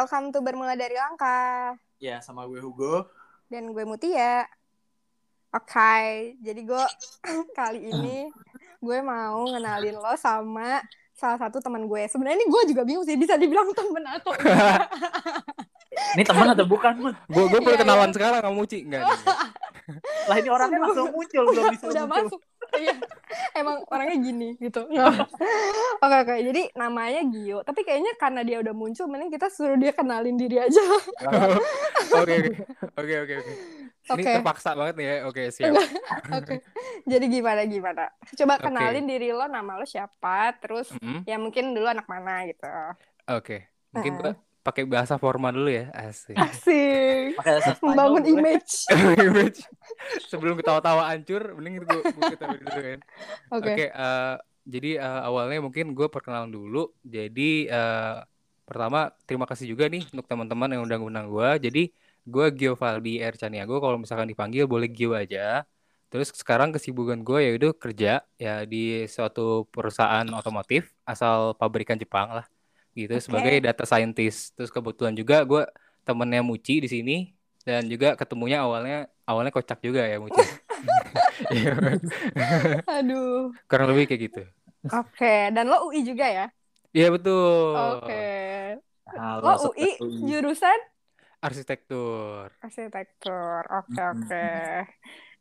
welcome to Bermula dari Langkah. Ya, sama gue Hugo. Dan gue Mutia. Oke, jadi gue kali ini gue mau ngenalin lo sama salah satu teman gue. Sebenarnya ini gue juga bingung sih bisa dibilang temen atau enggak. Ini teman atau bukan, Mun? Gue gue baru Iya, kenalan iya. sekarang sama Muci enggak. Lah ini orangnya langsung muncul, belum bisa Udah muncul. masuk. Iya. Emang orangnya gini gitu. Oke oke. Jadi namanya Gio. Tapi kayaknya karena dia udah muncul, mending kita suruh dia kenalin diri aja. Oke oke oke oke oke. Ini Oke. terpaksa banget nih ya. Oke siap. Oke. Jadi gimana gimana? Coba kenalin diri lo, nama lo siapa, terus Mm-mm. ya mungkin dulu anak mana gitu. Oke. Mungkin Heeh. gue pakai bahasa formal dulu ya. Asik. Asik. Membangun image. Image. Sebelum ketawa-tawa hancur, mending gue gue ketawa dulu kan. Oke. Oke, eh, jadi eh, awalnya mungkin gue perkenalan dulu. Jadi eh, pertama terima kasih juga nih untuk teman-teman yang udah ngundang gue. Jadi gue Gio Valdi R Caniago. Kalau misalkan dipanggil boleh Gio aja. Terus sekarang kesibukan gue ya udah kerja ya di suatu perusahaan otomotif asal pabrikan Jepang lah gitu Oke. sebagai data scientist. Terus kebetulan juga gue temennya Muci di sini dan juga ketemunya awalnya awalnya kocak juga ya Muci. Iya. Aduh. Kurang lebih kayak gitu. Oke. Dan lo UI juga ya? Iya betul. Oke. Halo, Lo UI UI. jurusan Arsitektur. arsitektur. Oke Mm-mm. oke.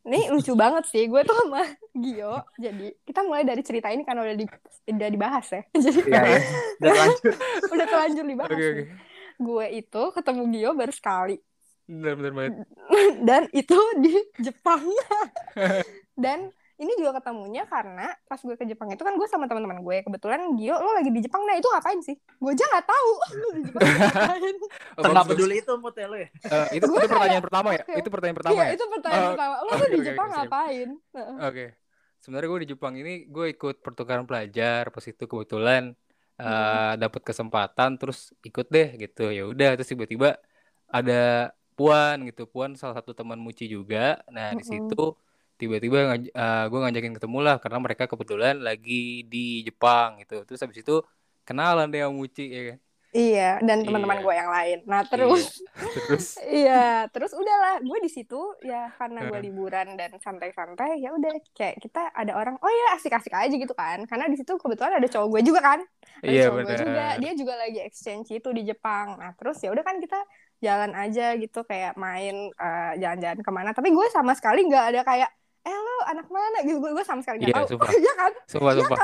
Ini lucu banget sih. Gue tuh sama Gio. Jadi kita mulai dari cerita ini karena udah di, udah dibahas ya. Jadi Iya, ya. Udah lanjut. udah terlanjur dibahas. Oke. nih. Gue itu ketemu Gio baru sekali. Benar benar banget. dan itu di Jepang dan ini juga ketemunya karena pas gue ke Jepang itu kan gue sama teman-teman gue kebetulan Gio lo lagi di Jepang nah itu ngapain sih gue aja nggak tahu lo di Jepang ngapain Oh, peduli itu mood ya lo ya. Eh, itu Gue itu pertanyaan pertama ya? oke. Itu pertanyaan pertama iya ya? itu pertanyaan Oh, pertama lo oke, tuh di oke, Jepang siap. ngapain Heeh. Oke. Sebenarnya gue di Jepang ini gue ikut pertukaran pelajar pas itu kebetulan eh dapat kesempatan terus ikut deh gitu. Ya udah terus tiba-tiba ada Puan gitu. Puan salah satu teman Muci juga. Nah, di situ tiba-tiba ngaj- eh, gue ngajakin ketemu lah karena mereka kebetulan lagi di Jepang gitu. Terus habis itu kenalan deh sama Muci ya kan. iya dan teman-teman Iya. gue yang lain. Nah terus Terus? Iya, terus udahlah, gue di situ ya karena gue liburan dan santai-santai ya udah kayak kita ada orang, oh ya asik-asik aja gitu kan, karena di situ kebetulan ada cowok gue juga kan, ada iya cowok gue juga, dia juga lagi exchange itu di Jepang, nah terus ya udah kan kita jalan aja gitu kayak main eh, jalan-jalan ke mana, tapi gue sama sekali nggak ada kayak, eh lo anak mana gitu, gue, gue sama sekali nggak Iya, tahu, sumpah. ya kan, Sumpah, sumpah.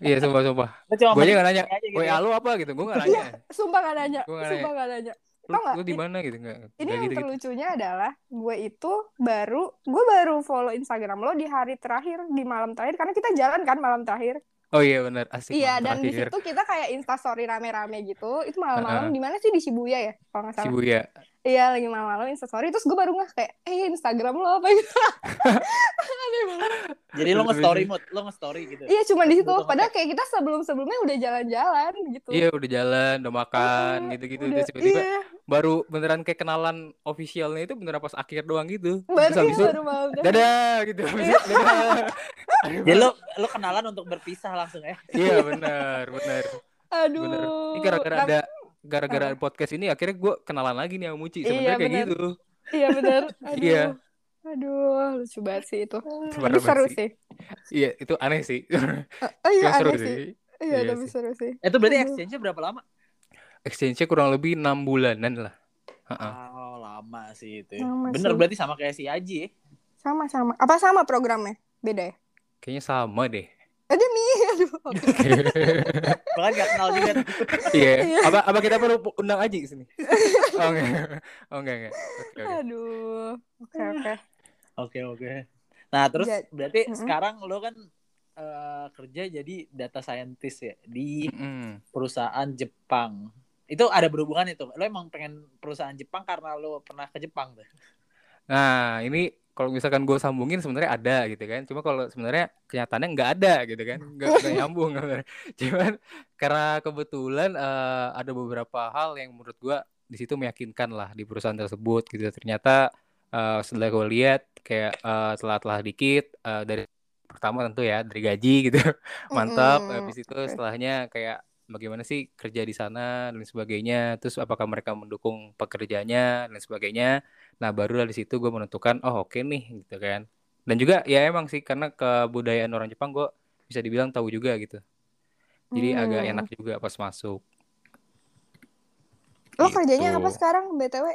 Iya, sumpah, sumpah. Lo cuma Gue aja main gak nanya, aja gitu WA ya. lu apa gitu? Gue gak Iya. nanya. sumpah gak nanya, Gue gak sumpah gak nanya. Lu, Tau nggak, lu di ini- mana gitu? Gak, Ini gak yang gitu gitu. terlucunya adalah gue itu baru gue baru follow Instagram lo di hari terakhir di malam terakhir karena kita jalan kan malam terakhir. Oh iya benar, asik iya dan di situ kita kayak Insta story rame-rame gitu. Itu malam-malam Heeh. di mana sih di Shibuya ya kalau nggak salah. Shibuya. Iya lagi malam-malam Insta story terus gue baru nggak kayak eh Instagram lo apa gitu. Aneh banget. Jadi lo nge-story mood, lo nge-story gitu. Iya cuma di situ. Padahal kayak kita sebelum-sebelumnya udah jalan-jalan gitu. Iya udah jalan, udah makan gitu-gitu. udah- Terus tiba-tiba iya. Baru beneran kayak kenalan officialnya itu beneran pas akhir doang gitu. Baru, habis iya, itu baru terakhir. dadah gitu. Habis itu dadah. Jadi lo lo kenalan untuk berpisah langsung ya. Iya benar, benar. Aduh. Benar. Ini gara-gara ada gara-gara podcast ini akhirnya gue kenalan lagi nih sama Muci. Iya, Sebenarnya kayak benar. gitu. Iya bener. Aduh. Iya. Aduh, lucu banget sih itu. Tapi seru banget sih. Iya, itu aneh sih. Oh iya, Cuma seru aneh sih. sih. Iya, Iya tapi sih. seru sih. Itu berarti exchange-nya berapa lama? Exchange-nya kurang lebih enam bulanan lah. Heeh. Oh, lama sih itu. ya. Lama Bener sih. berarti sama kayak si Aji ya. Sama-sama. Apa sama programnya? Beda ya? Kayaknya sama deh. Ada nih. Aduh. oke. Bahkan gak kenal juga. Iya. Iya. Apa apa kita perlu undang Aji ke sini? Oh enggak. Oh enggak enggak. Oke oke. Aduh. Oke, oke. Oke, oke. Nah, terus Ja- berarti Mm-mm. sekarang lo kan eh, kerja jadi data scientist ya di Mm-mm. perusahaan Jepang. Itu ada berhubungan itu. Lo emang pengen perusahaan Jepang karena lo pernah ke Jepang tuh. Nah, ini kalau misalkan gue sambungin sebenarnya ada gitu kan. Cuma kalau sebenarnya kenyataannya nggak ada gitu kan. Nggak nggak nyambung. Cuman karena kebetulan eh, ada beberapa hal yang menurut gue di situ meyakinkan lah di perusahaan tersebut gitu. Ternyata eh, setelah gue lihat kayak eh, telah-telah dikit eh, dari pertama tentu ya dari gaji gitu mantap Mm-mm. habis itu setelahnya kayak bagaimana sih kerja di sana dan sebagainya terus apakah mereka mendukung pekerjaannya dan sebagainya nah barulah di situ gue menentukan oh oke nih gitu kan dan juga ya emang sih karena kebudayaan orang Jepang gue bisa dibilang tahu juga gitu jadi Hmm. agak enak juga pas masuk Lo kerjanya Gitu. apa sekarang BTW?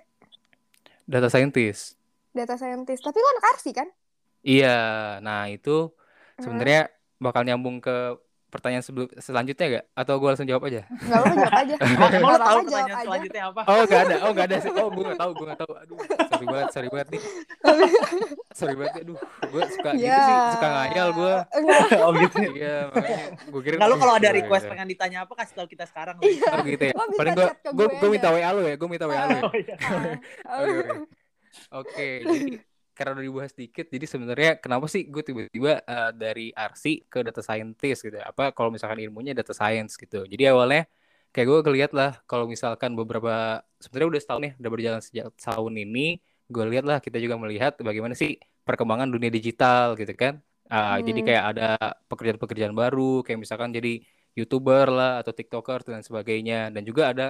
data scientist Data scientist. Tapi lo anak arsi kan? iya nah itu sebenarnya bakal nyambung ke pertanyaan sebelum selanjutnya gak atau gue langsung jawab aja Gak apa jawab aja. Oh, lo Gak tahu pertanyaan aja. selanjutnya apa? Oh gak ada, oh gak ada sih. Oh gue gak tahu, gue gak tahu. Aduh, sorry banget, sorry banget nih. Sorry banget, aduh, gue suka gitu Ya. sih, suka ngayal gue. Oh gitu. Iya, makanya gue kira. Lo kalau ada Iya, request iya. pengen ditanya apa kasih tahu kita sekarang. Iya. Oh gitu ya. Paling gue, gue, minta. WA lo ya, gue minta WA lo ya. Oh iya. Oke, jadi karena udah dibahas dikit, jadi sebenarnya kenapa sih gue tiba-tiba eh, dari RC ke data scientist gitu? Apa kalau misalkan ilmunya data science gitu? Jadi awalnya kayak gue ngeliat lah kalau misalkan beberapa sebenarnya udah setahun nih udah berjalan sejak tahun ini gue lihat lah kita juga melihat bagaimana sih perkembangan dunia digital gitu kan jadi Hmm. kayak ada pekerjaan-pekerjaan baru kayak misalkan jadi youtuber lah atau tiktoker dan sebagainya dan juga ada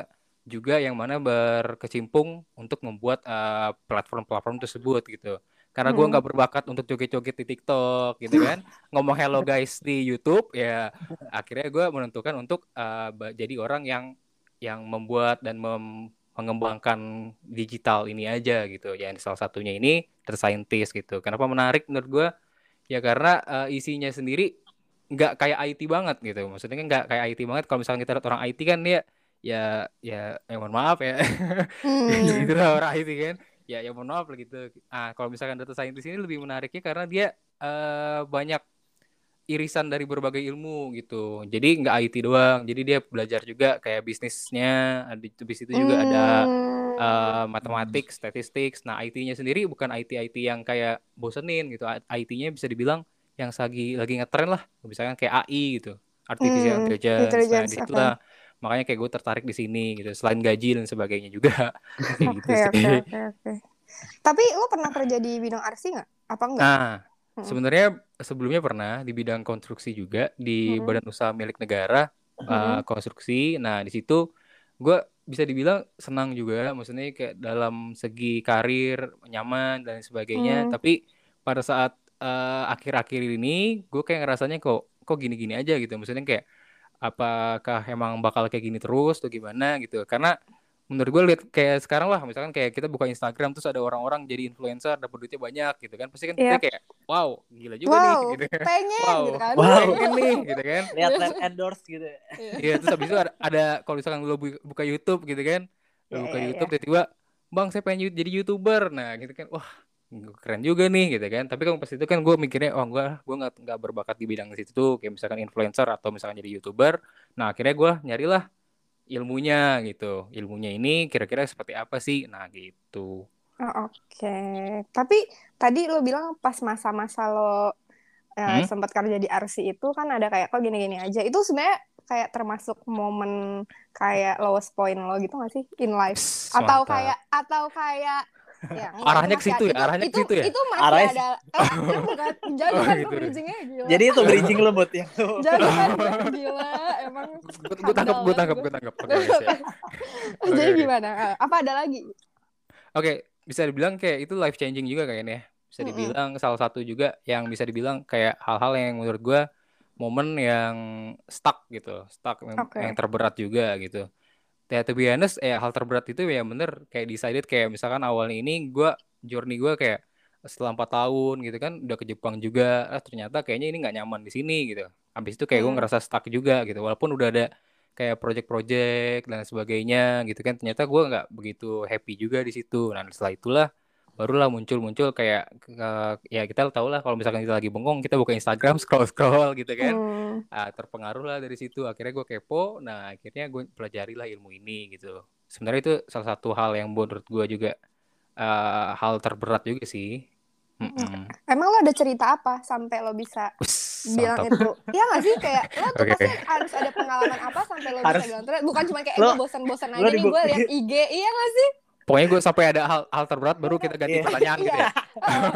juga yang mana berkecimpung untuk membuat ah, platform-platform tersebut gitu karena gue Hmm. nggak berbakat untuk joget-joget di TikTok gitu kan. Ngomong hello guys di YouTube ya akhirnya gue menentukan untuk uh, jadi orang yang yang membuat dan mem- mengembangkan digital ini aja gitu. Ya salah satunya ini data scientist gitu. Kenapa menarik menurut gue ya karena uh, isinya sendiri nggak kayak IT banget gitu. Maksudnya nggak kayak IT banget. Kalau misalnya kita lihat orang IT kan dia ya ya eh, mohon maaf ya. Hmm. gitu lah orang IT kan ya ya mohon maaf gitu. Ah kalau misalkan data scientist ini lebih menariknya karena dia eh, banyak irisan dari berbagai ilmu gitu. Jadi nggak IT doang jadi dia belajar juga kayak bisnisnya di habis itu juga ada Hmm. eh, matematik statistik nah IT-nya sendiri bukan IT IT yang kayak bosenin gitu. IT-nya bisa dibilang yang lagi lagi ngetren lah. Misalnya kayak AI gitu artificial Hmm, intelligence. Nah intelligence, di situlah makanya kayak gue tertarik di sini gitu selain gaji dan sebagainya juga kayak gitu Oke, sih oke. Tapi lo pernah kerja di bidang arsi nggak? Apa enggak? Nah, Mm-mm. sebenarnya sebelumnya pernah di bidang konstruksi juga di Mm-mm. badan usaha milik negara Mm-mm. uh, konstruksi. Nah, di situ gue bisa dibilang senang juga, maksudnya kayak dalam segi karir nyaman dan sebagainya. Hmm. Tapi pada saat uh, akhir-akhir ini, gue kayak ngerasanya kok kok gini-gini aja gitu. Maksudnya kayak apakah emang bakal kayak gini terus atau gimana gitu? Karena menurut gue lihat kayak sekarang lah misalkan kayak kita buka Instagram terus ada orang-orang jadi influencer dapat duitnya banyak gitu kan pasti kan kita Iya. kayak wow gila juga Wow, nih gitu pengen wow gitu kan? Wow. pengen nih gitu kan Lihat endorse gitu. Iya terus habis itu ada, ada kalau misalkan lo bu- buka YouTube gitu kan lo Iya, buka iya, YouTube tiba-tiba bang saya pengen jadi youtuber nah gitu kan wah keren juga nih gitu kan tapi kan pas itu kan gue mikirnya oh gue gue nggak nggak berbakat di bidang situ tuh kayak misalkan influencer atau misalkan jadi youtuber nah akhirnya gue nyarilah ilmunya gitu ilmunya ini kira-kira seperti apa sih nah gitu Oh, Oke, tapi tadi lo bilang pas masa-masa lo eh, Hmm? sempat kerja di RC itu kan ada kayak kok gini-gini aja. Itu sebenarnya kayak termasuk momen kayak lowest point lo gitu gak sih in life? Atau mantap. kayak atau kayak ya, Arahnya ke situ ya? Arahnya ke itu, situ ya? Itu masih Arahnya ada eh, kan bukan jangan Oh, kan gitu. bridgingnya gila. Jadi itu bridging lo buat yang lo. Jangan kan gila emang gue gue tangkap gue tangkap gue tangkap Jadi gimana? Eh, Apa ada lagi? Oke, bisa dibilang kayak itu life changing juga kayaknya. Bisa dibilang salah satu juga yang bisa dibilang kayak hal-hal yang menurut gua momen yang stuck gitu, stuck yang, Oke. yang terberat juga gitu. Ya, to be honest, eh, hal terberat itu ya bener kayak decided kayak misalkan awalnya ini gua journey gua kayak setelah empat tahun gitu kan udah ke Jepang juga, ah, ternyata kayaknya ini nggak nyaman di sini gitu. Habis itu kayak gue Hmm. ngerasa stuck juga gitu, walaupun udah ada kayak project-project dan sebagainya gitu kan ternyata gue nggak begitu happy juga di situ nah setelah itulah barulah muncul-muncul kayak ke- ya kita tahu lah kalau misalkan kita lagi bengong kita buka Instagram scroll-scroll gitu kan Hmm. Ah, terpengaruh lah dari situ akhirnya gue kepo nah akhirnya gue pelajari lah ilmu ini gitu sebenarnya itu salah satu hal yang menurut gue juga ah, hal terberat juga sih Mm-mm. Emang lo ada cerita apa sampai lo bisa Us, bilang mantap. itu? Iya gak sih kayak lo tuh Oke. pasti harus ada pengalaman apa sampai lo Harus. bisa bilang terus bukan cuma kayak Lo- bosan-bosan aja lo nih gue liat IG iya gak sih? Pokoknya gue sampai ada hal hal terberat baru kita ganti Iya. pertanyaan gitu ya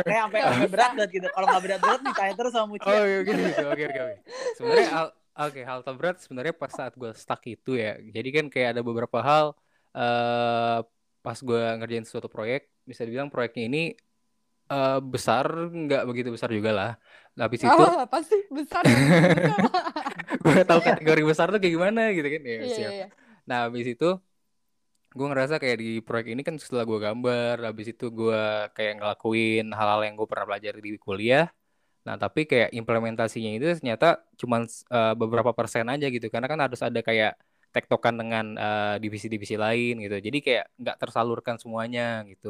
Kayak sampai sampai berat banget gitu. Kalau nggak berat berat ditanya terus sama Mucia. Oh iya gitu gitu. Oke oke oke. Sebenarnya hal Oke, hal terberat sebenarnya pas saat gue stuck itu ya. Jadi kan kayak ada beberapa hal eh pas gue ngerjain suatu proyek, bisa dibilang proyeknya ini eh besar, nggak begitu besar juga lah. Habis itu Oh, apa sih besar? gue tahu kategori besar tuh kayak gimana gitu kan. Ya, Iya, siap. iya, iya. Nah, habis itu gue ngerasa kayak di proyek ini kan setelah gue gambar, habis itu gue kayak ngelakuin hal-hal yang gue pernah pelajari di kuliah. Nah, tapi kayak implementasinya itu ternyata cuma beberapa persen aja gitu. Karena kan harus ada kayak tektokan dengan eh, divisi-divisi lain gitu. Jadi kayak nggak tersalurkan semuanya gitu.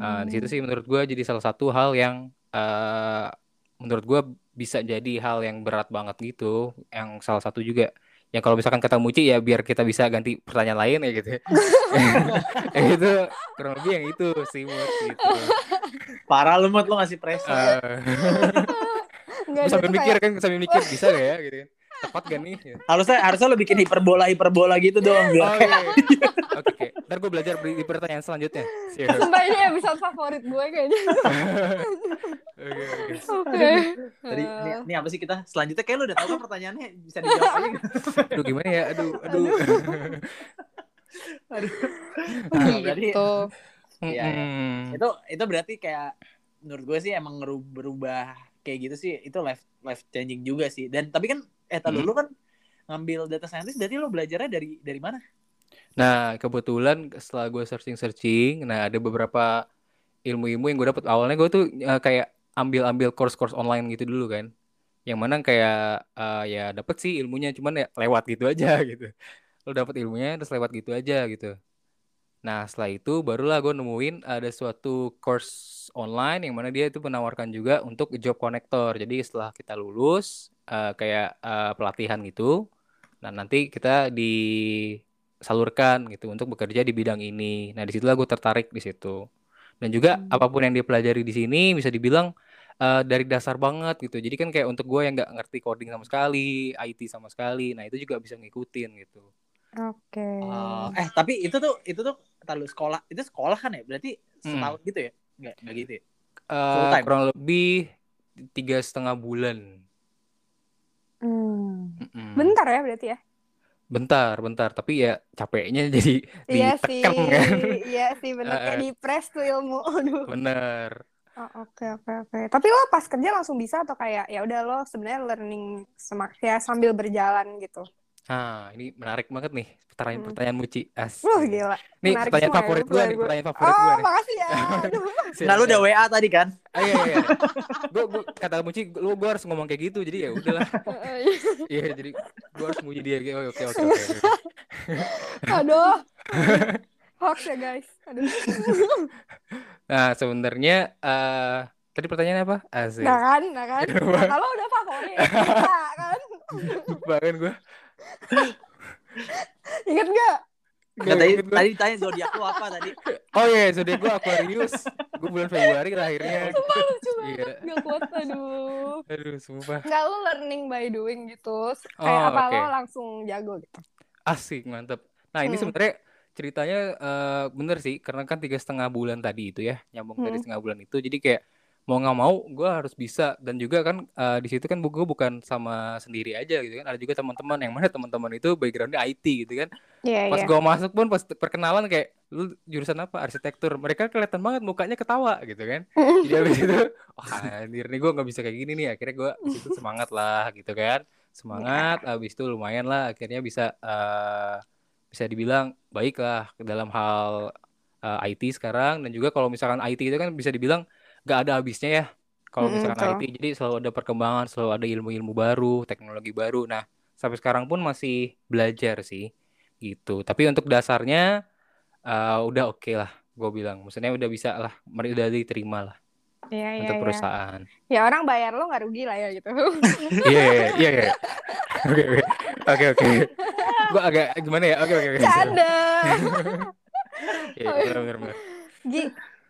Nah, di situ Hmm. sih menurut gue jadi salah satu hal yang eh menurut gue bisa jadi hal yang berat banget gitu. Yang salah satu juga yang kalau misalkan kata Muci ya biar kita bisa ganti pertanyaan lain ya gitu. ya itu kurang lebih yang itu sih Mut gitu. Parah lu Mut, lu ngasih pressure. Eh, dia sambil mikir kayak kan sambil mikir bisa gak ya gitu kan. Tepat gak nih? Ya. Harusnya harusnya lu bikin hiperbola hiperbola gitu dong biar Oh iya. iya. Oke, oke. Ntar gue belajar di pertanyaan selanjutnya. Sumpah ini episode favorit gue kayaknya. Oke, oke. Oke. tadi Eh, ini, ini apa sih kita selanjutnya kayak lu udah tahu kan pertanyaannya bisa dijawab aja gitu. Aduh gimana ya? Aduh, aduh. Nah, berarti gitu. Iya. Mm-mm. itu itu berarti kayak menurut gue sih emang berubah kayak gitu sih itu life life changing juga sih dan tapi kan eh tadi Hmm. dulu kan ngambil data scientist berarti lo belajarnya dari dari mana Nah, kebetulan setelah gue searching-searching, nah ada beberapa ilmu-ilmu yang gue dapet. Awalnya gue tuh eh, kayak ambil-ambil course-course online gitu dulu kan. Yang mana kayak eh, ya dapet sih ilmunya, cuman ya lewat gitu aja gitu. Lo dapet ilmunya terus lewat gitu aja gitu. Nah, setelah itu barulah gue nemuin ada suatu course online yang mana dia itu menawarkan juga untuk job connector. Jadi setelah kita lulus eh, kayak eh, pelatihan gitu, nah nanti kita disalurkan gitu untuk bekerja di bidang ini. Nah, di situlah gue tertarik di situ. Dan juga Hmm. apa pun yang dia pelajari di sini bisa dibilang eh, dari dasar banget gitu. Jadi kan kayak untuk gue yang nggak ngerti coding sama sekali, IT sama sekali, nah itu juga bisa ngikutin gitu. Oke. Oh, eh tapi itu tuh itu tuh kalau sekolah itu sekolah kan ya berarti Hmm. setahun gitu ya nggak nggak gitu ya Eh, Full time? kurang lebih tiga setengah bulan. Hmm. Mm-mm. Bentar ya berarti ya? Bentar, bentar. Tapi ya capeknya jadi Iya sih. ditekan kan. Iya sih bener kayak Eh, di press tuh ilmu. Aduh. Bener. Oh, Oke oke oke. Tapi lo pas kerja langsung bisa atau kayak ya udah lo sebenarnya learning semak ya sambil berjalan gitu. Nah, ini menarik banget nih pertanyaan-pertanyaan Muci. As. Wah gila. Nih menarik pertanyaan semua ya, favorit gue nih, pertanyaan favorit gue Oh nih. makasih ya. Nah lu udah. WA tadi kan Ah, iya, iya. Gue, gue kata Muci, lu gue harus ngomong kayak gitu. Jadi ya udahlah. Iya, jadi gue harus muji dia. Oh, oke, oke, oke. oke. Aduh. Hoax ya guys. Aduh. Nah, sebenarnya eh tadi pertanyaannya apa? Asik. Nah kan, nah kan. Kalau udah favorit, nah, kan. Lupa kan gue. Ingat gak? Nggak, tadi tadi ditanya zodiak lu apa tadi Oh iya, zodiak gue Aquarius. Gue bulan Februari lahirnya. Sumpah lucu banget. Iya. Gak kuat, aduh. Aduh, sumpah. Nggak lo learning by doing gitu. Kayak Oh, apa oke. lo langsung jago gitu. Asik, mantep. Nah, ini Hmm. sebenarnya ceritanya eh, bener sih, karena kan tiga setengah bulan tadi itu ya, nyambung dari Hmm. setengah bulan itu. Jadi kayak mau nggak mau, gue harus bisa. Dan juga kan eh, di situ kan gue bukan sama sendiri aja gitu kan. Ada juga teman-teman yang mana teman-teman itu backgroundnya IT gitu kan. Iya, Pas iya. gue masuk pun pas perkenalan kayak lu jurusan apa arsitektur. Mereka kelihatan banget mukanya ketawa gitu kan. Jadi habis itu, wah anjir nih gue nggak bisa kayak gini nih. Akhirnya gue di situ semangat lah gitu kan. Semangat, habis itu lumayan lah. Akhirnya bisa eh, bisa dibilang baik lah dalam hal eh, IT sekarang. Dan juga kalau misalkan IT itu kan bisa dibilang nggak ada habisnya ya. Kalau misalkan betul. IT, jadi selalu ada perkembangan, selalu ada ilmu-ilmu baru, teknologi baru. Nah, sampai sekarang pun masih belajar sih gitu. Tapi untuk dasarnya eh, udah oke lah, gue bilang. Maksudnya udah bisa lah, udah diterima lah iya, untuk iya. perusahaan. Ya orang bayar lo nggak rugi lah ya gitu. Iya, iya, iya, iya. Oke, oke, oke, oke. Gue agak gimana ya? Oke, oke, oke. Canda. Iya, benar, benar. Gi,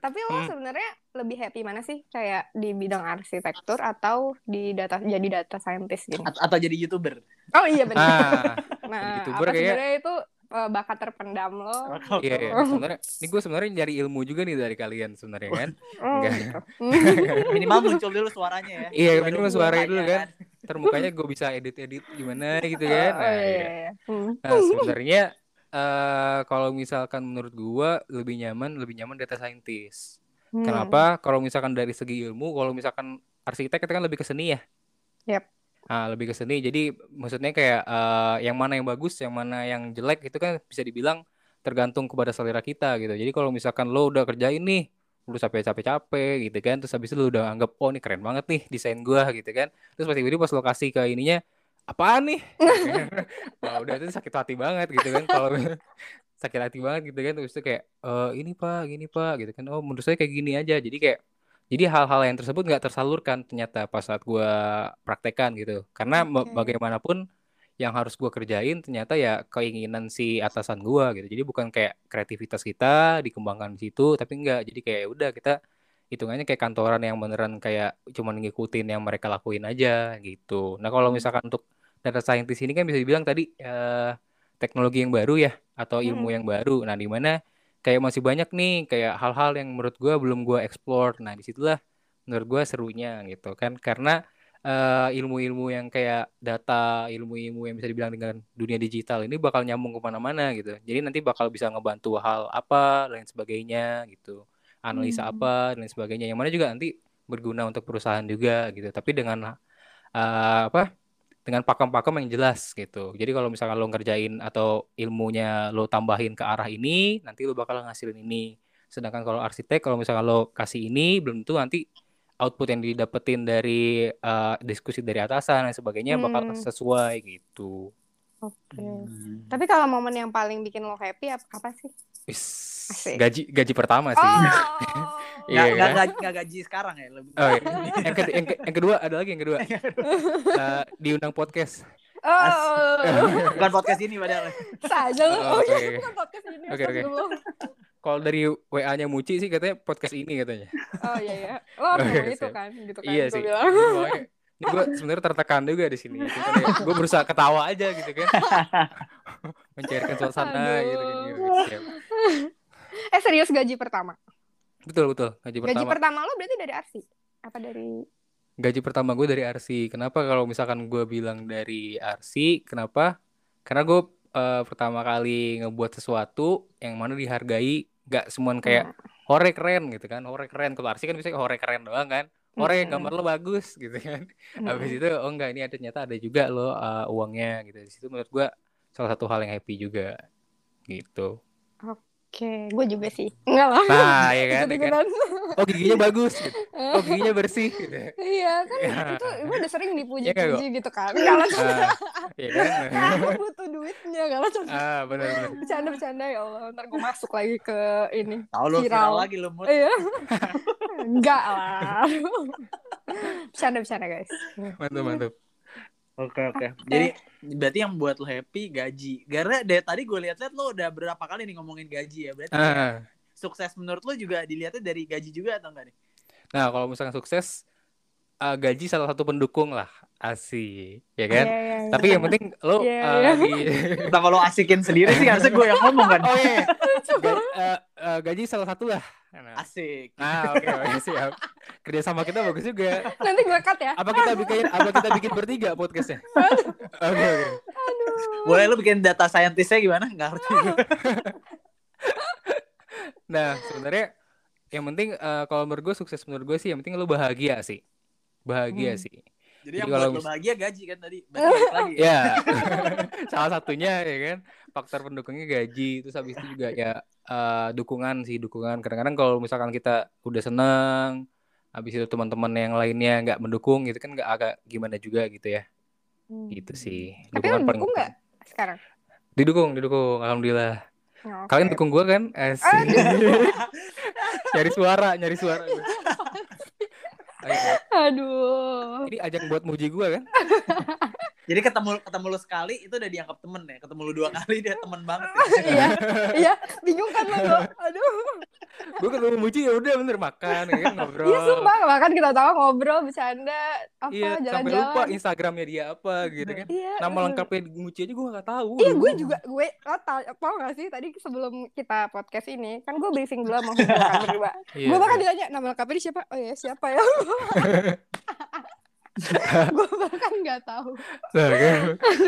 tapi lo Hmm. sebenarnya lebih happy mana sih? Kayak di bidang arsitektur atau di data jadi data scientist gitu? A- atau jadi youtuber Oh iya benar. Ah, Nah, YouTuber apa kayak- sebenarnya itu uh, bakat terpendam lo? iya, iya. Sebenarnya, ini gue sebenarnya nyari ilmu juga nih dari kalian sebenarnya kan. Oh, Enggak. gitu. minimal muncul dulu suaranya ya Iya, minimal suaranya dulu kan. ntar mukanya gue bisa edit-edit gimana gitu Oh, kan. oh, Nah, iya, iya. iya, iya. Hmm. Nah, sebenarnya eh kalau misalkan menurut gua lebih nyaman lebih nyaman data scientist. Hmm. Kenapa? Kalau misalkan dari segi ilmu, kalau misalkan arsitek itu kan lebih ke seni ya. Yap. Ah, lebih ke seni. Jadi maksudnya kayak eh, yang mana yang bagus, yang mana yang jelek itu kan bisa dibilang tergantung kepada selera kita gitu. Jadi kalau misalkan lo udah kerjain nih, lu capek-capek gitu kan, terus habis itu lu udah anggap oh ini keren banget nih desain gua gitu kan. Terus pas tiba-tiba pas lo kasih ke ininya apaan nih? Wah, udah itu sakit hati banget gitu kan kalau sakit hati banget gitu kan terus itu kayak eh ini Pak, gini Pak gitu kan. Oh, menurut saya kayak gini aja. Jadi kayak jadi hal-hal yang tersebut nggak tersalurkan ternyata pas saat gua praktekan gitu. Karena Oke. bagaimanapun yang harus gua kerjain ternyata ya keinginan si atasan gua gitu. Jadi bukan kayak kreativitas kita dikembangkan di situ, tapi enggak. Jadi kayak ya udah kita hitungannya kayak kantoran yang beneran kayak cuman ngikutin yang mereka lakuin aja gitu. Nah, kalau misalkan untuk data scientist ini kan bisa dibilang tadi eh, teknologi yang baru ya atau ilmu Mm-mm. yang baru. Nah, di mana kayak masih banyak nih kayak hal-hal yang menurut gua belum gua explore. Nah, di situlah menurut gua serunya gitu kan karena eh, ilmu-ilmu yang kayak data, ilmu-ilmu yang bisa dibilang dengan dunia digital ini bakal nyambung ke mana-mana gitu. Jadi nanti bakal bisa ngebantu hal apa dan lain sebagainya gitu, analisa Hmm. apa dan lain sebagainya. Yang mana juga nanti berguna untuk perusahaan juga gitu. Tapi dengan eh, apa? Dengan pakem-pakem yang jelas gitu. Jadi kalau misalkan lo ngerjain atau ilmunya lo tambahin ke arah ini, nanti lo bakal ngasilin ini. Sedangkan kalau arsitek, kalau misalkan lo kasih ini, belum tentu nanti output yang didapetin dari eh, diskusi dari atasan dan sebagainya bakal Hmm. sesuai gitu. Oke. Hmm. Tapi kalau momen yang paling bikin lo happy ap- apa sih? Wis, Asik. gaji gaji pertama sih. Oh. Iya, Nggak, nggak, kan? nggak gaji sekarang ya lebih. Oh, iya. yang, ke- yang ke- yang kedua ada lagi yang kedua. Eh, diundang podcast. Oh. Bukan podcast ini padahal. Saja lo. Oh, Oh, iya, oke. bukan podcast ini. Oke, oke. astagfirullah. Kalau dari WA-nya Muci sih katanya podcast ini katanya. Oh iya iya. Oke, ngomong itu kan, gitu kan. iya gua sih. bilang. Ini pokoknya- Ini gue sebenarnya tertekan juga di sini. Cuman ya, gue berusaha ketawa aja gitu kan. Mencairkan suasana Aduh. gitu kan. Iya, siap. Eh serius gaji pertama. Betul betul. Gaji pertama. Gaji pertama lo berarti dari Arsi? Apa dari Gaji pertama gue dari Arsi. Kenapa kalau misalkan gue bilang dari Arsi? Kenapa? Karena gue eh, pertama kali ngebuat sesuatu yang mana dihargai. Gak semuanya kayak hore keren gitu kan. Hore keren. Kalau Arsi kan bisa hore keren doang kan. Hore Mm-mm. gambar lo bagus gitu kan. Habis Mm-mm. itu oh enggak ini ada ternyata ada juga lo uh, uangnya gitu. Di situ menurut gue salah satu hal yang happy juga gitu. Oke, gue juga sih. Enggak lah. Nah, ya kan, ya kan. Oh giginya bagus. Gitu. Oh giginya bersih. Gitu. Iya kan Ya. itu gue udah sering Iya dipuji-puji gitu kan. Kalau Ah, ya kan. aku butuh duitnya kalau cuma ah benar-benar. bercanda-bercanda ya Allah ntar gue masuk lagi ke ini Tahu lo Viral. viral lagi lo Mut. iya enggak lah bercanda-bercanda guys Mantap mantap. Oke oke. Jadi berarti yang buat lo happy gaji. Karena dari tadi gue lihat-lihat lo udah berapa kali nih ngomongin gaji ya. Berarti Ah. sukses menurut lo juga dilihatnya dari gaji juga atau enggak nih? Nah, kalau misalkan sukses uh, gaji salah satu pendukung lah. Asik, ya kan? Iya, iya, iya. Tapi yang penting lo Iya, uh, iya. di Kenapa lo asikin sendiri sih? Harusnya gue yang ngomong kan. Oh iya. Gaji, uh, uh, gaji salah satu lah. Nah, Asik. Nah, oke, oke, siap. Kerja sama kita bagus juga. nanti gue cut ya Apa kita bikin apa kita bikin bertiga podcastnya? Oke, oke. Boleh lo bikin data scientistnya gimana? Nggak ngerti. Nah, sebenarnya yang penting eh, kalau menurut gue sukses menurut gue sih yang penting lo bahagia sih. Bahagia Hmm. sih. Jadi yang Jadi kalau buat bahagia gaji kan tadi. Balik lagi. Ya. Salah satunya ya kan faktor pendukungnya gaji terus habis itu juga ya eh, dukungan sih dukungan. Kadang-kadang kalau misalkan kita udah seneng habis itu teman-teman yang lainnya nggak mendukung gitu kan nggak agak gimana juga gitu ya. Hmm. Gitu sih. tapi lo dukung nggak sekarang Didukung, didukung. Alhamdulillah. Oh, Kalian oke. dukung gue kan? Asik. nyari suara, nyari suara. Ayo, aduh Ini ajang buat muji gue kan? Jadi ketemu ketemu lo sekali itu udah dianggap temen ya. Ketemu lo dua kali dia temen banget. Ya. iya iya bingung kan lo aduh Gue ketemu muji ya udah bener makan ya kan ngobrol. iya sumpah bahkan kita tahu ngobrol bercanda apa Iya, sampai lupa jalan-jalan Instagramnya dia apa gitu kan. iya Nama lengkapnya Muci aja gue gak tahu. Iya gue juga gue lo tau, tau gak sih tadi sebelum kita podcast ini kan gue briefing dulu sama kan berdua. Iya, gue bahkan iya. ditanya nama lengkapnya siapa? Oh ya siapa ya? gue bahkan nggak tahu Nah, kan?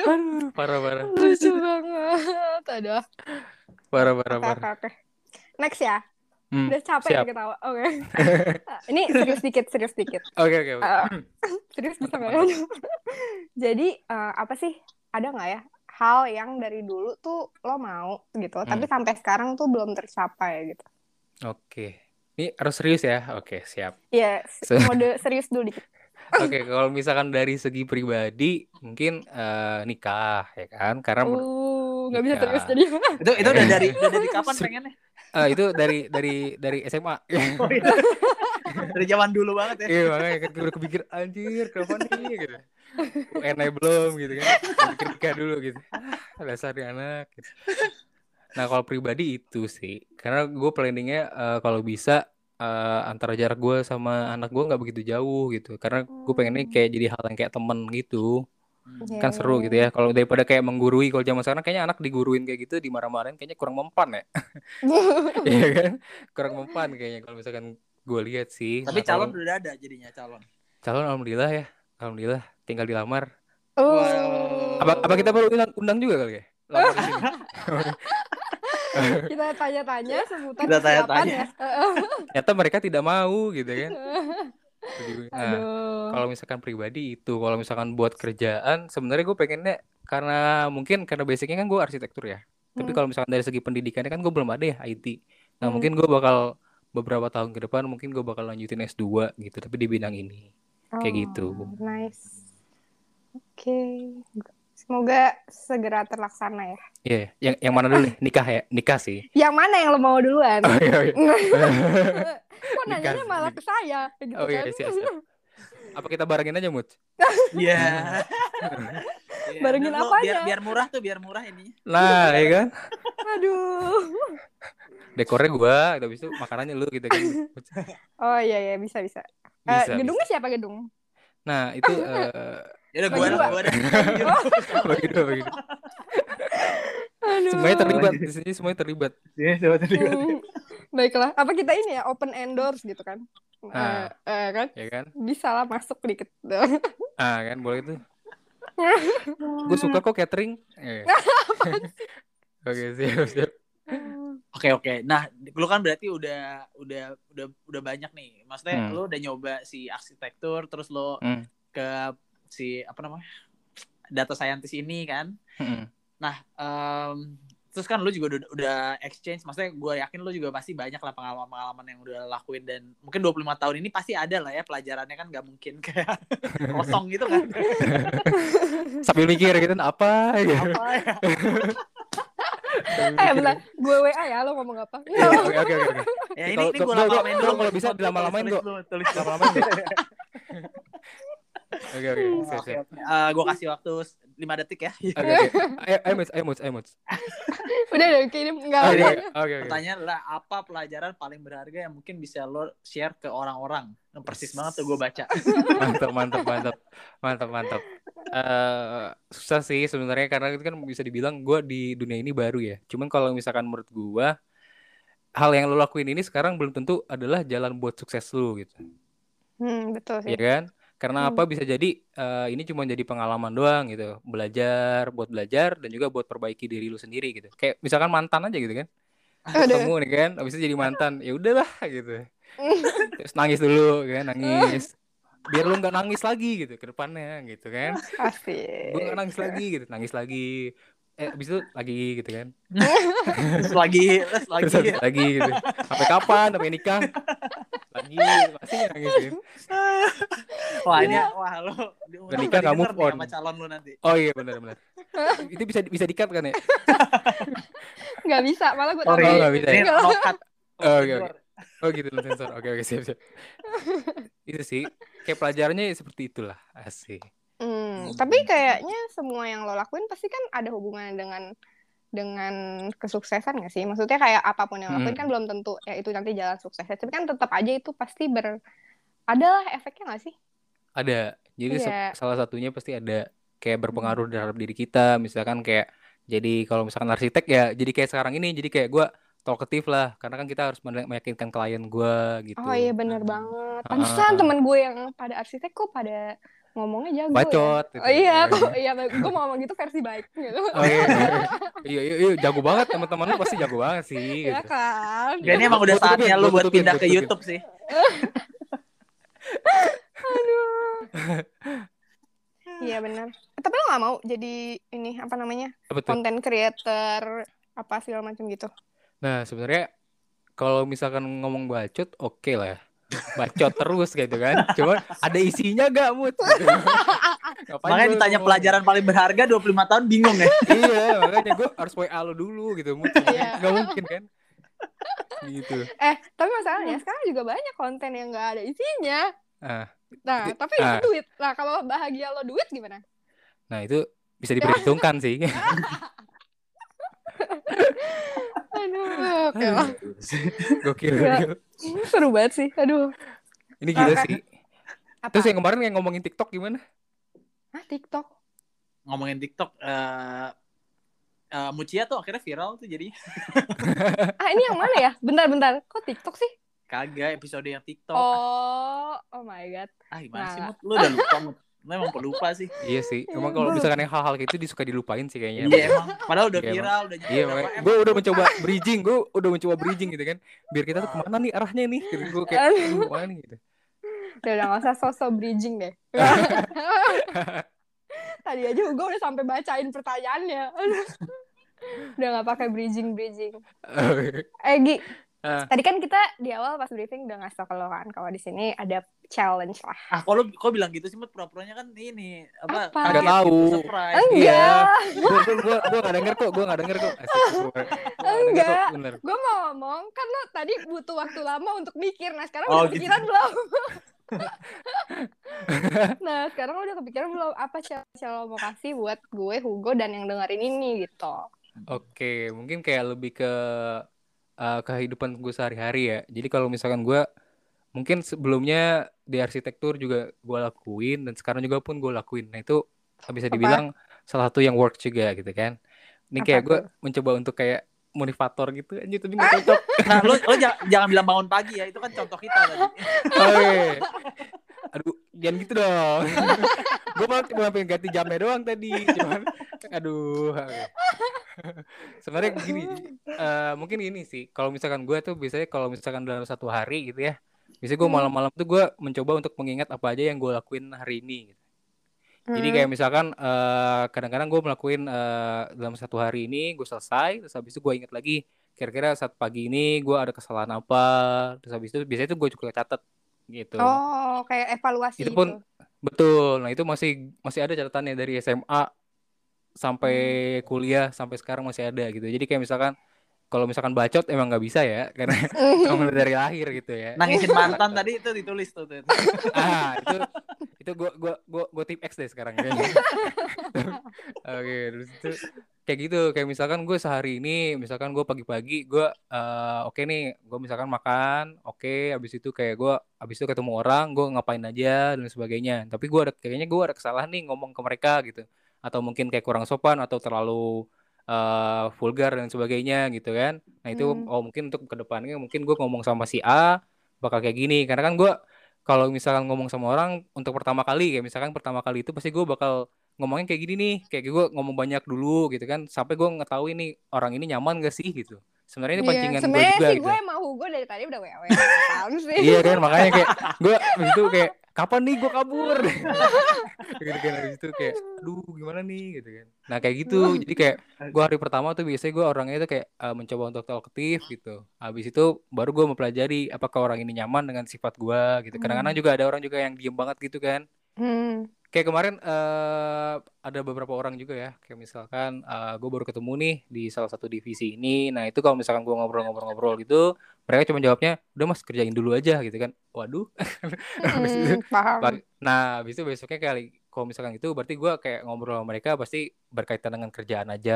Aduh, parah parah. lucu banget aduh Parah parah parah. oke oke next ya Hmm, udah capek siap. ya ketawa oke ini serius dikit serius dikit Oke oke. oke. Eh, serius bisa nggak jadi eh, apa sih ada nggak ya hal yang dari dulu tuh lo mau gitu tapi Hmm. sampai sekarang tuh belum tercapai gitu Oke. Ini harus serius ya. Oke, siap. ya Se- mode serius dulu dikit Oke, kalau misalkan dari segi pribadi mungkin eh, nikah ya kan? Karena uh nggak bisa serius jadi Itu itu udah dari udah dari kapan pengennya? eh, itu dari dari dari SMA. Oh, iya. dari zaman dulu banget ya. Iya makanya kan gue kepikir anjir kenapa nih gitu. UN belum gitu kan. Mikir nikah dulu gitu. Ah, dasar anak gitu. Nah kalau pribadi itu sih. Karena gue planningnya eh, kalau bisa eh, antara jarak gue sama anak gue nggak begitu jauh gitu. Karena gue pengennya kayak jadi hal yang kayak temen gitu. Kan seru gitu ya. Kalau daripada kayak menggurui kalau zaman sekarang kayaknya anak diguruin kayak gitu dimarah-marahin kayaknya kurang mempan ya. Iya kan? Kurang mempan kayaknya kalau misalkan gue lihat sih. Tapi Nah, kalau- calon udah ada jadinya calon. Calon alhamdulillah ya. Alhamdulillah tinggal dilamar. Oh. Apa apa kita perlu undang, undang juga kali ya? Kita tanya-tanya sebutan Kita tanya-tanya. ya. Heeh. Ternyata mereka tidak mau gitu kan. Nah, Aduh. kalau misalkan pribadi itu, kalau misalkan buat kerjaan, sebenarnya gue pengennya karena mungkin karena basicnya kan gue arsitektur ya. Tapi Hmm. kalau misalkan dari segi pendidikannya kan gue belum ada ya IT. Nah Hmm. mungkin gue bakal beberapa tahun ke depan mungkin gue bakal lanjutin S2 gitu, tapi di bidang ini. Kayak gitu. Oh, Nice. Oke. Semoga segera terlaksana ya. Iya, yang yang mana dulu nih? Nikah ya? Nikah sih. Yang mana yang lo mau duluan? Oh iya, iya. Kok nanyanya Nikah. malah ke saya gitu Oh iya, kan? siap, siap. Apa kita barengin aja, Mut? Iya. Iya, Barengin lu apanya? Biar biar murah tuh, biar murah ini. Nah, ya kan? Aduh. Dekornya gua, habis itu makanannya lu gitu kan. Oh iya iya bisa bisa. Eh, Bisa, gedungnya siapa gedung? Nah, itu eh Ya udah gua dua. gua ada. bagi dua, bagi dua. Aduh. Semuanya terlibat di sini semuanya terlibat. Iya, coba tadi. Hmm, Baiklah, apa kita ini ya open endorse gitu kan? Ah. Eh, eh, kan Ya kan? bisa lah masuk dikit. Ah, kan boleh tuh. Gue suka kok catering. Eh. Oke, siap, siap. Oke oke. Nah, lu kan berarti udah udah udah udah banyak nih. Maksudnya Hmm. lu udah nyoba si arsitektur, terus lu Hmm. ke si apa namanya data scientist ini kan. Mm-mm. Nah, em, terus kan lu juga udah, udah exchange. Maksudnya gue yakin lu juga pasti banyak lah pengalaman-pengalaman yang udah lakuin dan mungkin 25 tahun ini pasti ada lah ya pelajarannya kan nggak mungkin kayak kosong gitu kan. Sambil mikir gitu apa apa ya? Eh bentar, gue WA ya lo ngomong apa? Iya, Oke, oke, oke. Ya ini ini gue gua- lama-lamain dulu. kalau bisa Tulis, dilama-lamain, dulu, tulis dulu. Oke, oke. Siap, Oke. Eh, gue kasih waktu 5 detik ya. Oke, oke. Ayo, ayo, Muts, ayo, Muts, ayo, Muts. Udah deh, kirim enggak Oke, apa. oke, oke. oke. Pertanyaan adalah apa pelajaran paling berharga yang mungkin bisa lo share ke orang-orang? Persis banget tuh gue baca. mantap mantap mantap mantap mantap Eh susah sih sebenarnya karena itu kan bisa dibilang gue di dunia ini baru ya cuman kalau misalkan menurut gue hal yang lo lakuin ini sekarang belum tentu adalah jalan buat sukses lo gitu Hmm, betul sih. ya kan karena Hmm. apa? Bisa jadi eh, ini cuma jadi pengalaman doang gitu. Belajar buat belajar dan juga buat perbaiki diri lu sendiri gitu. Kayak misalkan mantan aja gitu kan. Ketemu nih kan habis itu jadi mantan. Ya udahlah gitu. Terus nangis dulu kan nangis. Biar lu nggak nangis lagi gitu ke depannya gitu kan. Asik. gue nggak nangis lagi gitu nangis lagi eh abis itu lagi gitu kan Terus lagi, terus lagi. terus lagi gitu sampai kapan sampai nikah lagi masih nangis gitu Wah ini, wah lo. Udah nikah move on. Sama calon lo nanti. oh iya benar benar itu bisa bisa dikat kan ya Nggak bisa, malah gue Sorry, Oh, nggak bisa ini ya? no cut. Oh, oke, oke. oh gitu lo sensor oke oke siap siap itu sih kayak pelajarannya seperti itulah asik Hmm, tapi kayaknya semua yang lo lakuin pasti kan ada hubungannya dengan dengan kesuksesan gak sih? Maksudnya kayak apa pun yang lo lakuin Hmm. kan belum tentu ya itu nanti jalan suksesnya. Tapi kan tetap aja itu pasti ber ada lah efeknya gak sih? ada jadi se- Iya. salah satunya pasti ada kayak berpengaruh terhadap diri kita misalkan kayak jadi kalau misalkan arsitek ya jadi kayak sekarang ini jadi kayak gue talkative lah karena kan kita harus meyakinkan klien gue gitu Oh iya bener banget. Ah. Pantesan temen gue yang pada arsitek kok pada ngomongnya jago Bacot, ya. gitu. Oh iya, kok iya gue mau ngomong gitu versi baik gitu. Oh iya, iya, iya, iya, iya, jago banget teman-teman lu pasti jago banget sih. ya gitu. kan. Dan ini emang udah saatnya lu buat tutupin, pindah ke tutupin. YouTube sih. Iya benar. Tapi lo gak mau jadi ini apa namanya konten creator apa segala macam gitu. Nah, sebenarnya kalau misalkan ngomong bacot, oke lah ya. Bacot terus gitu kan. Cuma ada isinya gak, Mut? Gitu. Makanya ditanya ngomong? pelajaran paling berharga 25 tahun bingung ya. iya, makanya gue harus WA lo dulu gitu, Mut. Iya. Gak mungkin kan? Gitu. Eh, tapi masalahnya sekarang juga banyak konten yang gak ada isinya. Ah, Nah, Di- tapi ah. itu duit. Nah, kalau bahagia lo duit gimana? nah itu bisa diperhitungkan sih. Aduh, oke lah. Gokil. Iya. Seru banget sih. Aduh. Ini gila sih. Apa? Terus yang kemarin yang ngomongin TikTok gimana? Hah, TikTok. Ngomongin TikTok eh eh, Mucia tuh akhirnya viral tuh jadi Ah, ini yang mana ya? Bentar-bentar. Kok TikTok sih? kagak episode yang TikTok. Oh, oh my god. Ah gimana sih Nah. Mut? Lu udah lupa Mut. Lu emang pelupa sih. Iya sih. Emang kalau misalkan yang hal-hal gitu disuka dilupain sih kayaknya. Iya emang. Padahal udah Iya, viral, udah Iya, M. gue udah mencoba bridging, gue udah mencoba bridging gitu kan, biar kita tuh ke mana nih arahnya nih, gitu. gue kayak "Aduh, ke mana nih gitu. Udah, udah gak usah sosok bridging deh. Tadi aja gue udah sampai bacain pertanyaannya. udah gak pakai bridging-bridging. Eh, Gi. Ah. Tadi kan kita di awal pas briefing udah ngasih tau lo kan kalau di sini ada challenge lah. Ah, lu kok bilang gitu sih Mut? Pura-puranya kan ini apa? Apa? tahu. gitu, surprise. Enggak. Iya, gue gue gue gue gak denger kok, gue gak denger kok. Asik, gua- gua Enggak. Gue mau ngomong, kan lo tadi butuh waktu lama untuk mikir. Nah, sekarang Oh, udah gitu. kepikiran belum? nah, sekarang lo udah kepikiran belum apa challenge yang lo mau kasih buat gue, Hugo, dan yang dengerin ini gitu. Oke, mungkin kayak lebih ke uh, kehidupan gue sehari-hari ya. Jadi kalau misalkan gue mungkin sebelumnya di arsitektur juga gue lakuin dan sekarang juga pun gue lakuin. Nah itu bisa dibilang salah satu yang work juga gitu kan. Ini Apa kayak gue mencoba untuk kayak motivator gitu anjir tapi nggak cocok. Nah, lu lu jangan, jangan bilang bangun pagi ya. Itu kan contoh kita tadi. Oke. Aduh, jangan gitu dong. gue malah cuma pengen ganti jamnya doang tadi. Cuman, aduh. Sebenarnya gini, eh, mungkin ini sih. Kalau misalkan gue tuh biasanya kalau misalkan dalam satu hari gitu ya, biasanya gue Hmm. malam-malam tuh gue mencoba untuk mengingat apa aja yang gue lakuin hari ini. Gitu. Jadi Hmm. kayak misalkan eh, kadang-kadang gue melakuin eh, dalam satu hari ini gue selesai, terus habis itu gue ingat lagi kira-kira saat pagi ini gue ada kesalahan apa, terus habis itu biasanya itu gue juga catat gitu. Oh, kayak evaluasi Itu pun betul. Nah, itu masih masih ada catatannya dari SMA sampai kuliah sampai sekarang masih ada gitu. Jadi kayak misalkan kalau misalkan bacot emang nggak bisa ya karena emang dari lahir gitu ya. Nangisin mantan tadi itu ditulis tuh. tuh. ah, itu itu gua gua gua gua tip X deh sekarang kayaknya. Oke, terus itu kayak gitu kayak misalkan gue sehari ini misalkan gue pagi-pagi gue eh, oke nih gue misalkan makan oke habis itu kayak gue habis itu ketemu orang gue ngapain aja dan sebagainya tapi gue ada kayaknya gue ada kesalahan nih ngomong ke mereka gitu atau mungkin kayak kurang sopan atau terlalu eh, vulgar dan sebagainya gitu kan. Nah itu Hmm. oh mungkin untuk ke depannya mungkin gue ngomong sama si A bakal kayak gini. Karena kan gue kalau misalkan ngomong sama orang untuk pertama kali kayak misalkan pertama kali itu pasti gue bakal ngomongnya kayak gini nih. Kayak gue ngomong banyak dulu gitu kan. Sampai gue ngetahui nih orang ini nyaman gak sih gitu sebenarnya ini Iya, pancingan gue sebenarnya juga sih gitu. gue emang Hugo dari tadi udah wewe sih. iya kan makanya kayak gue itu kayak kapan nih gue kabur? Gitu kan habis itu kayak aduh gimana nih? Gitu kan. Nah kayak gitu. Jadi kayak gue hari pertama tuh biasanya gue orangnya tuh kayak eh, mencoba untuk talkative gitu. Habis itu baru gue mempelajari apakah orang ini nyaman dengan sifat gue gitu. Kadang-kadang juga ada orang juga yang diem banget gitu kan Hmm. kayak kemarin eh ada beberapa orang juga ya. Kayak misalkan gue baru ketemu nih di salah satu divisi ini. Nah itu kalau misalkan gue ngobrol-ngobrol-ngobrol gitu mereka cuma jawabnya udah mas kerjain dulu aja gitu kan. Waduh. Habis itu, Hmm, paham. Nah habis itu besoknya kali kalau misalkan itu berarti gue kayak ngobrol sama mereka pasti berkaitan dengan kerjaan aja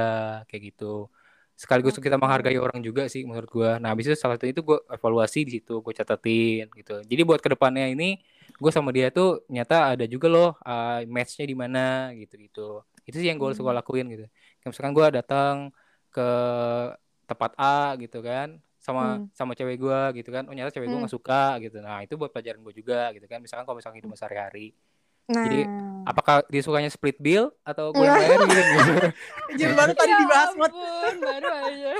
kayak gitu. Sekaligus kita Oke. menghargai orang juga sih menurut gue nah habis itu salah satu itu gue evaluasi di situ gue catatin gitu. Jadi buat ke depannya ini gue sama dia tuh nyata ada juga loh uh, matchnya di mana gitu gitu itu sih yang gue suka Hmm. lakuin gitu kayak misalkan gue datang ke tempat A gitu kan sama Hmm. sama cewek gue gitu kan oh nyata cewek gue Hmm. nggak suka gitu nah itu buat pelajaran gue juga gitu kan misalkan kalau misalkan hidup sehari-hari Nah. Jadi, Apakah dia sukanya split bill atau gue yang bayarin gitu. Jim baru tadi Ya dibahas Mot. baru aja.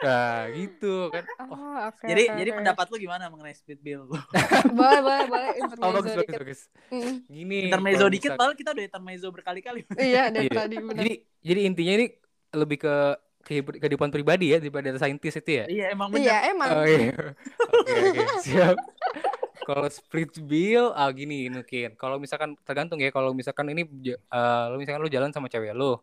Nah, gitu kan. Oh, oke. Jadi oke, jadi pendapat lu gimana mengenai split bill? boleh, boleh, boleh. Oh, bagus, bagus, bagus. Mm. Gini. intermezzo dikit, padahal kita udah intermezzo berkali-kali. Iya, dari Iya. tadi benar. Jadi, jadi intinya ini lebih ke kehidupan pribadi ya daripada data saintis itu ya. Iya emang Iya, bener. emang. Oh iya. Oke oke siap. Kalau split bill, ah gini mungkin. Kalau misalkan tergantung ya. Kalau misalkan ini, eh, lu misalkan lu jalan sama cewek lu,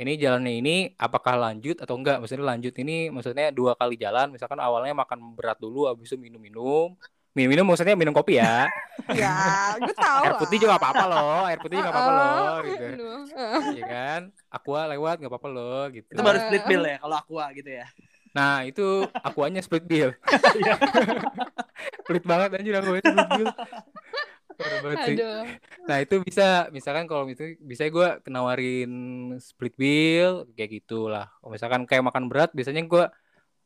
ini jalannya ini apakah lanjut atau enggak? Maksudnya lanjut ini maksudnya dua kali jalan. Misalkan awalnya makan berat dulu, habis itu minum-minum. Minum-minum maksudnya minum kopi ya. Ya, gue tahu Air putih juga apa-apa loh. Air putih juga apa-apa loh. Gitu. Heeh. Iya kan? Aqua lewat nggak apa-apa loh. Gitu. Itu baru split bill ya kalau aqua gitu ya. Nah itu akuanya split bill. Pelit banget anjir aku sih. Aduh. Nah itu bisa, misalkan kalau itu bisa gue nawarin split bill kayak gitulah. Kalau misalkan kayak makan berat, biasanya gue.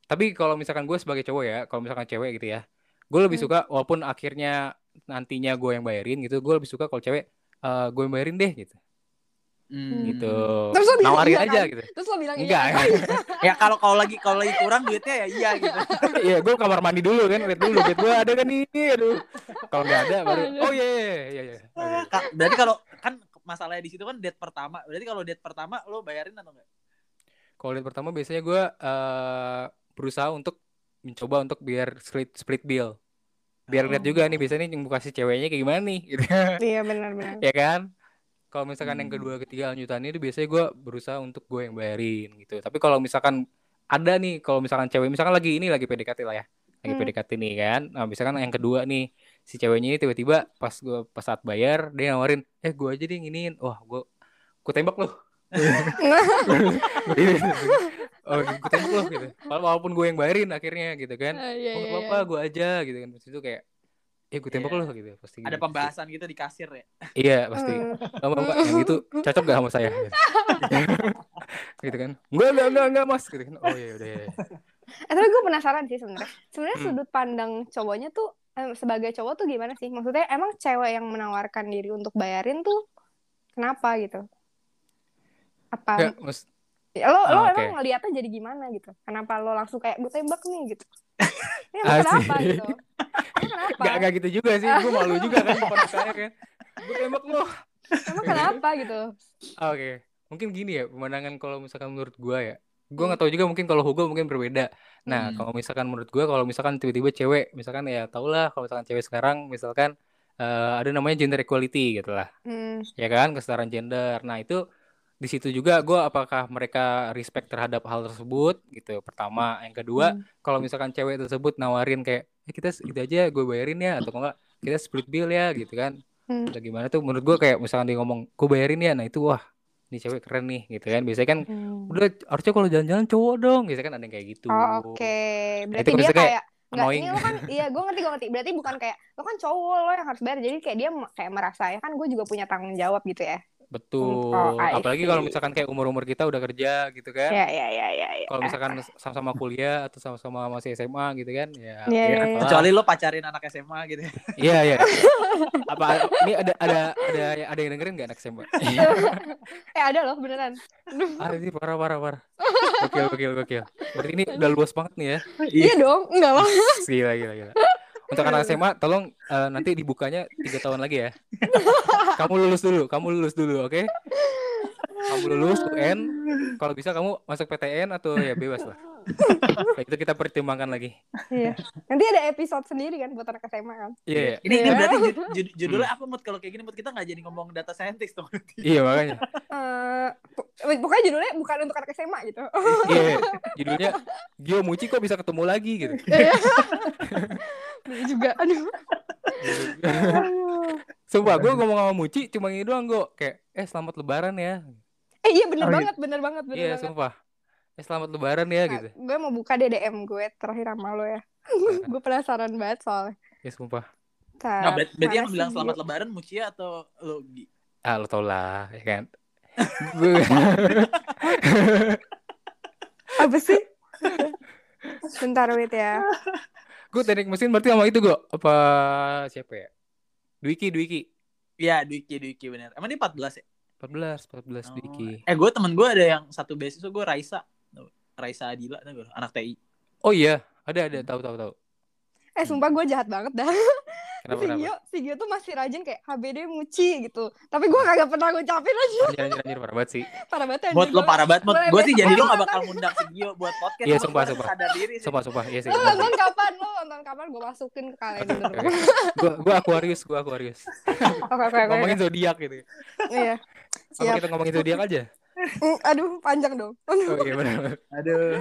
Tapi kalau misalkan gue sebagai cowok ya, kalau misalkan cewek gitu ya, gue lebih Hmm. suka walaupun akhirnya nantinya gue yang bayarin gitu, gue lebih suka kalau cewek eh gue yang bayarin deh gitu, Hmm. gitu. Terus lo bilang Nawarin iya aja kan? gitu. Terus lo bilang Enggak. iya. Ya kalau kalau lagi kalau lagi kurang duitnya ya iya gitu. Iya, gue kamar mandi dulu kan, lihat dulu duit gue ada kan ini, aduh. Kalau nggak ada baru, Aduh. oh iya iya iya iya. Oke. Ka- Berarti kalau kan masalahnya di situ kan date pertama. Berarti kalau date pertama lo bayarin atau enggak? Kalau lihat pertama biasanya gue eh berusaha untuk mencoba untuk biar split split bill. Biar lihat juga nih biasanya yang kasih ceweknya kayak gimana nih gitu. Iya, benar-benar. ya kan? Kalau misalkan yang Hmm. kedua ketiga lanjutannya itu biasanya gue berusaha untuk gue yang bayarin gitu. Tapi kalau misalkan ada nih kalau misalkan cewek misalkan lagi ini lagi PDKT lah ya. Lagi Hmm. PDKT nih kan. Nah, misalkan yang kedua nih si ceweknya ini tiba-tiba pas gue pas saat bayar dia nawarin, "Eh, gue aja deh yang iniin." Wah, gue gue tembak loh. oh, gue tembak loh gitu. Wala- Walaupun gue yang bayarin akhirnya gitu kan. Ah, Iya, Oh, iya, gak apa-apa, iya. gue aja gitu kan. Terus itu kayak eh gue tembak Iya. loh gitu pasti Ada gitu. pembahasan gitu di kasir ya. Iya, pasti. Hmm. Mbak, mbak, yang itu cocok gak sama saya? gitu kan. Enggak, enggak, enggak, enggak, Mas. Gitu kan. Oh iya, udah. Iya. Eh, tapi gue penasaran sih sebenarnya. Sebenarnya Hmm. sudut pandang cowoknya tuh eh, sebagai cowok tuh gimana sih? Maksudnya emang cewek yang menawarkan diri untuk bayarin tuh kenapa gitu? Apa Enggak, Mas. ya, lo lo Ah, oke. emang ngeliatnya jadi gimana gitu? Kenapa lo langsung kayak gue tembak nih gitu? Ini emang kenapa gitu? Kenapa? Enggak, enggak gitu juga sih. Gue malu juga kan depan saya kan. Gue tembak loh. Emang kenapa gitu? Oke. Mungkin gini ya, pemandangan kalau misalkan menurut gua ya. Gua nggak tahu juga mungkin kalau Hugo mungkin berbeda. Nah, Hmm. kalau misalkan menurut gua kalau misalkan tiba-tiba cewek, misalkan ya tau lah kalau misalkan cewek sekarang misalkan eh, ada namanya gender equality gitu lah. Hmm. Ya kan, kesetaraan gender. Nah, itu di situ juga gua apakah mereka respect terhadap hal tersebut gitu. Pertama, yang kedua, Hmm. kalau misalkan cewek tersebut nawarin kayak ya kita itu aja gue bayarin ya atau enggak kita split bill ya gitu kan Hmm. atau gimana tuh menurut gue kayak misalkan dia ngomong gue bayarin ya nah itu wah ini cewek keren nih gitu kan biasanya kan Hmm. udah harusnya kalau jalan-jalan cowok dong biasanya kan ada yang kayak gitu Oh, oke. Berarti itu dia maksudnya kayak Enggak, ini lo kan, iya gue ngerti, gue ngerti. Berarti bukan kayak, lo kan cowok, lo yang harus bayar. Jadi kayak dia kayak merasa, ya kan gue juga punya tanggung jawab gitu ya. Betul Oh, apalagi kalau misalkan kayak umur-umur kita udah kerja gitu kan Ya, ya, ya, ya. ya. kalau misalkan sama-sama kuliah atau sama-sama masih SMA gitu kan ya Iya, ya iya, iya. apalah. Kecuali lo pacarin anak SMA gitu ya. iya iya apa ini ada ada ada ada yang dengerin nggak anak SMA Eh, ada loh, beneran. ada sih parah parah parah gokil gokil gokil berarti ini udah luas banget nih ya Iya dong, enggak lah. Gila, gila, gila. Untuk anak SMA, tolong eh, nanti dibukanya tiga tahun lagi ya. Kamu lulus dulu, kamu lulus dulu, oke? Kamu lulus UN, kalau bisa kamu masuk PTN atau ya bebas lah. Itu kita pertimbangkan lagi. Iya. Nanti ada episode sendiri kan buat anak SMA kan. Iya, iya. Ini ini Iya. berarti jud- jud- judulnya apa Mut? Kalau kayak gini Mut kita nggak jadi ngomong data scientist dong. Iya makanya. Eh, pok- pokoknya judulnya bukan untuk anak SMA gitu. Iya, judulnya Gio Muci kok bisa ketemu lagi gitu. Bener juga. Aduh. Sumpah, gue ngomong sama Muci cuma ini doang gue kayak eh selamat lebaran ya. Eh iya bener Oh, iya. banget, bener banget, bener Iya, banget. sumpah. Eh selamat lebaran ya gitu. gue mau buka DDM gue terakhir sama lo ya. gue penasaran banget soalnya. Ya sumpah. Nah, berarti, berarti yang bilang selamat lebaran Mucia atau lo Gi? Ah, lo tau lah, ya kan. Apa sih? Bentar wait ya. gue teknik mesin berarti sama itu gue apa siapa ya Dwiki Dwiki Iya, Dwiki, Dwiki bener. Emang dia 14 ya? 14, 14 Oh. Diki. Eh, gue temen gue ada yang satu beasiswa gue Raisa. Raisa Adila, tau gak? anak TI. Oh iya, ada ada tahu tahu tahu. Eh sumpah gue jahat banget dah. Kenapa si kenapa? Gio, si Gio tuh masih rajin kayak HBD muci gitu. Tapi gue kagak pernah ngucapin aja. Anjir anjir anjir parah banget sih. Parah banget Buat anjing. lo parah banget. Boleh Gue sih jadi lo gak bakal ngundang si Gio buat podcast. Iya, sumpah, sumpah. Sadar diri sih. Sumpah sumpah iya sih. Lo nonton kapan? Lo nonton kapan? Gue masukin ke kalender. Oke. Gua gua Aquarius, gua Aquarius. Oke oke oke. Ngomongin zodiak gitu. Iya. Apa kita ngomongin zodiak aja? Mm, Aduh panjang dong. Oh iya benar. Aduh.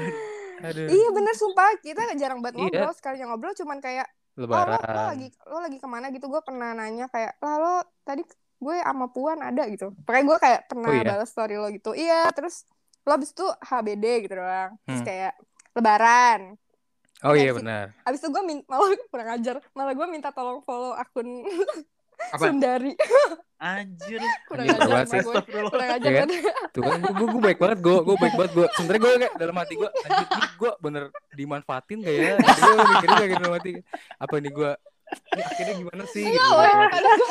Aduh. Iya bener sumpah kita jarang banget Iya. ngobrol sekalinya ngobrol cuman kayak oh, lo, lo Lebaran. lagi lo lagi ke mana gitu gue pernah nanya kayak lah lo tadi gue sama Puan ada gitu pokoknya gue kayak pernah Oh, iya? balas story lo gitu iya terus lo abis itu HBD gitu doang terus Hmm. kayak Lebaran Oh iya benar. abis itu gue malah kurang ajar malah gue minta tolong follow akun Apa? Sundari Anjir. kurang Anjir, ajar sih. gue kurang ajar Iya kan? Tuh kan gue gue baik banget gue gue baik banget gue. Sebenarnya gue kayak dalam hati gue anjir gue bener dimanfaatin gak ya? Gue kayak gitu dalam hati. Apa nih gue ini akhirnya gimana sih? Gitu, Enggak, gitu.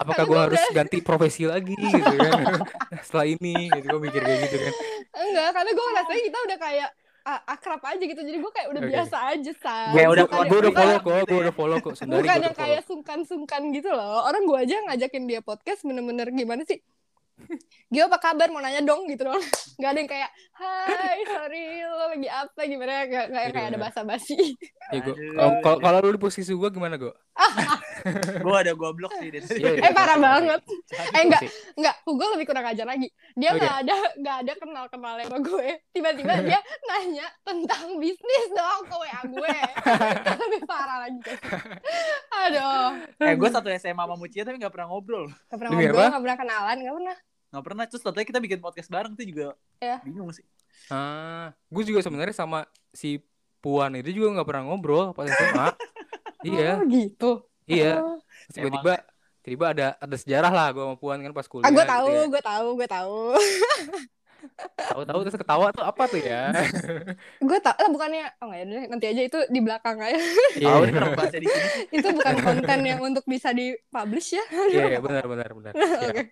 Apakah gue gua harus ganti profesi lagi gitu kan? Setelah ini gitu gue mikir kayak gitu kan. enggak karena gue ngerasanya kita udah kayak akrab aja gitu. Jadi gue kayak udah Oke. biasa aja say Kayak udah gue udah follow kok, gue udah follow kok. Bukan gue yang kayak sungkan-sungkan gitu loh. Orang gue aja ngajakin dia podcast bener-bener gimana sih Gio apa kabar mau nanya dong gitu loh nggak ada yang kayak hai sorry lo lagi apa gimana nggak nggak yang kayak ada Iya. basa-basi Ya, kalau- lu di posisi gue gimana gue? Gue ada gue blok sih. dari. Iya, iya. eh parah banget eh enggak enggak gue lebih kurang ajar lagi dia nggak ada nggak ada kenal kenal sama gue tiba-tiba dia nanya tentang bisnis dong ke wa gue lebih parah lagi aduh Eh, gue satu SMA sama Mucia tapi gak pernah ngobrol. Gak pernah ngobrol, apa? gak pernah kenalan, gak pernah. Gak pernah. Terus tadi kita bikin podcast bareng tuh juga Iya. bingung sih. Ah, gue juga sebenarnya sama si Puan itu juga nggak pernah ngobrol pas SMA. iya, Oh gitu. iya. Oh. Tiba-tiba, tiba ada ada sejarah lah gue sama Puan kan pas kuliah. Ah, gue gitu tahu, ya. gue tahu, gue tahu. Tahu-tahu terus ketawa tuh apa tuh ya? gue tahu lah bukannya, oh nggak ya deh, nanti aja itu di belakang aja. Iya, kenapa bahasnya di sini. itu bukan konten yang untuk bisa dipublish ya. iya, iya, benar, benar, benar. Iya. Oke.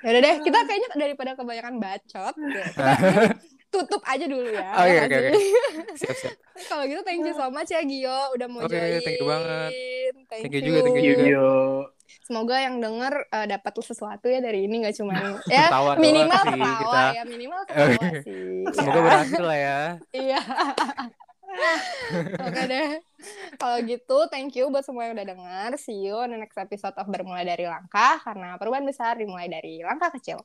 Ya udah deh, kita kayaknya daripada kebanyakan bacot, ya, kita tutup aja dulu ya. Oh, iya, ya oke, oke. Siap, siap. Kalau gitu thank you so much ya Gio udah mau Oke, join. thank you banget. Thank, Thank you juga, thank you juga. Semoga yang denger eh, dapat sesuatu ya dari ini nggak cuma ya Ketawa minimal sih ketawa kita. ya minimal ketawa sih. Semoga Ya. berhasil lah ya. Iya. Oke deh. Kalau gitu, thank you buat semua yang udah dengar. See you on the next episode of Bermula dari Langkah. Karena perubahan besar dimulai dari langkah kecil.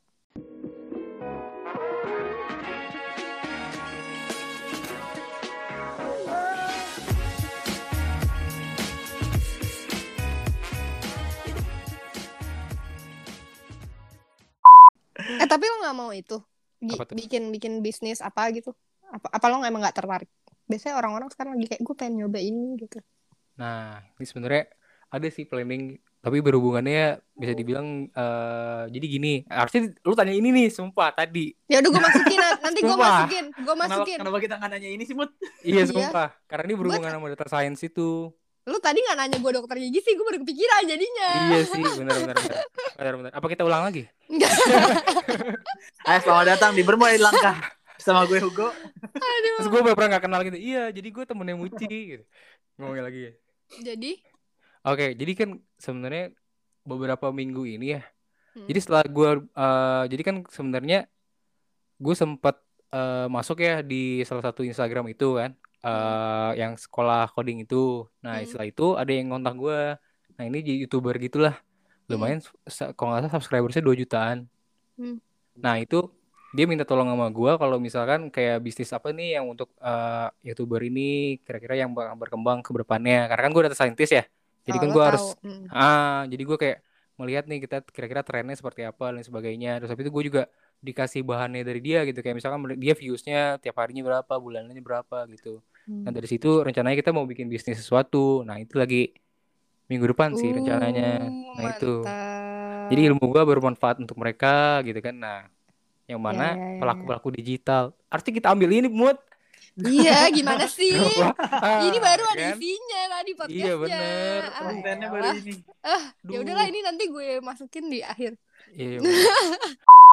Eh tapi lo nggak mau itu Gi- Apa tuh? bikin bikin bisnis apa gitu? Apa apa lo nggak emang nggak tertarik? Biasanya orang-orang sekarang lagi kayak gue pengen nyoba ini gitu. Nah, ini sebenarnya ada sih planning, tapi berhubungannya bisa dibilang eh jadi gini. Harusnya lu tanya ini nih, sumpah tadi. Ya udah gue masukin na- nanti gue masukin, gue Kenapa, masukin. kenapa kita nggak nanya ini sih, Mut? Iya, Iya. sumpah. Karena ini berhubungan sama data science itu. Lu tadi nggak nanya gue dokter gigi sih, gue baru kepikiran jadinya. Iya sih, benar benar benar. Benar. Apa kita ulang lagi? Enggak. Ayo selamat datang di Bermula di Langkah. Sama gue Hugo. Terus gue pernah gak kenal gitu. Iya, jadi gue temennya Muci gitu. Ngomongin lagi ya. Jadi, Oke, jadi kan sebenarnya beberapa minggu ini ya. Hmm. Jadi setelah gue, eh, jadi kan sebenarnya gue sempat eh, masuk ya di salah satu Instagram itu kan, eh, yang sekolah coding itu. Nah, Hmm. setelah itu ada yang ngontak gue. Nah, ini jadi youtuber gitulah. Lumayan, sa- kalau nggak salah subscribersnya 2 jutaan. Hmm. Nah, itu dia minta tolong sama gue kalau misalkan kayak bisnis apa nih yang untuk eh, youtuber ini kira-kira yang bakal berkembang ke depannya. Karena kan gue data scientist ya. Jadi oh, kan gue harus Hmm. Ah, jadi gue kayak melihat nih kita kira-kira trennya seperti apa dan sebagainya. Terus habis itu gue juga dikasih bahannya dari dia gitu. Kayak misalkan dia viewsnya tiap harinya berapa, bulanannya berapa gitu. Nah Hmm. dari situ rencananya kita mau bikin bisnis sesuatu. Nah itu lagi minggu depan sih rencananya. Uh, Nah itu. mantap. Jadi ilmu gue bermanfaat untuk mereka gitu kan. Nah yang mana Ya, ya, ya, ya. pelaku-pelaku digital. Artinya kita ambil ini mood. Iya, gimana sih? Ah, ini baru ada kan? isinya tadi podcastnya. Iya, bener. Ah, Kontennya elah. baru ini. Ya Duh. udahlah ini nanti gue masukin di akhir. Iya.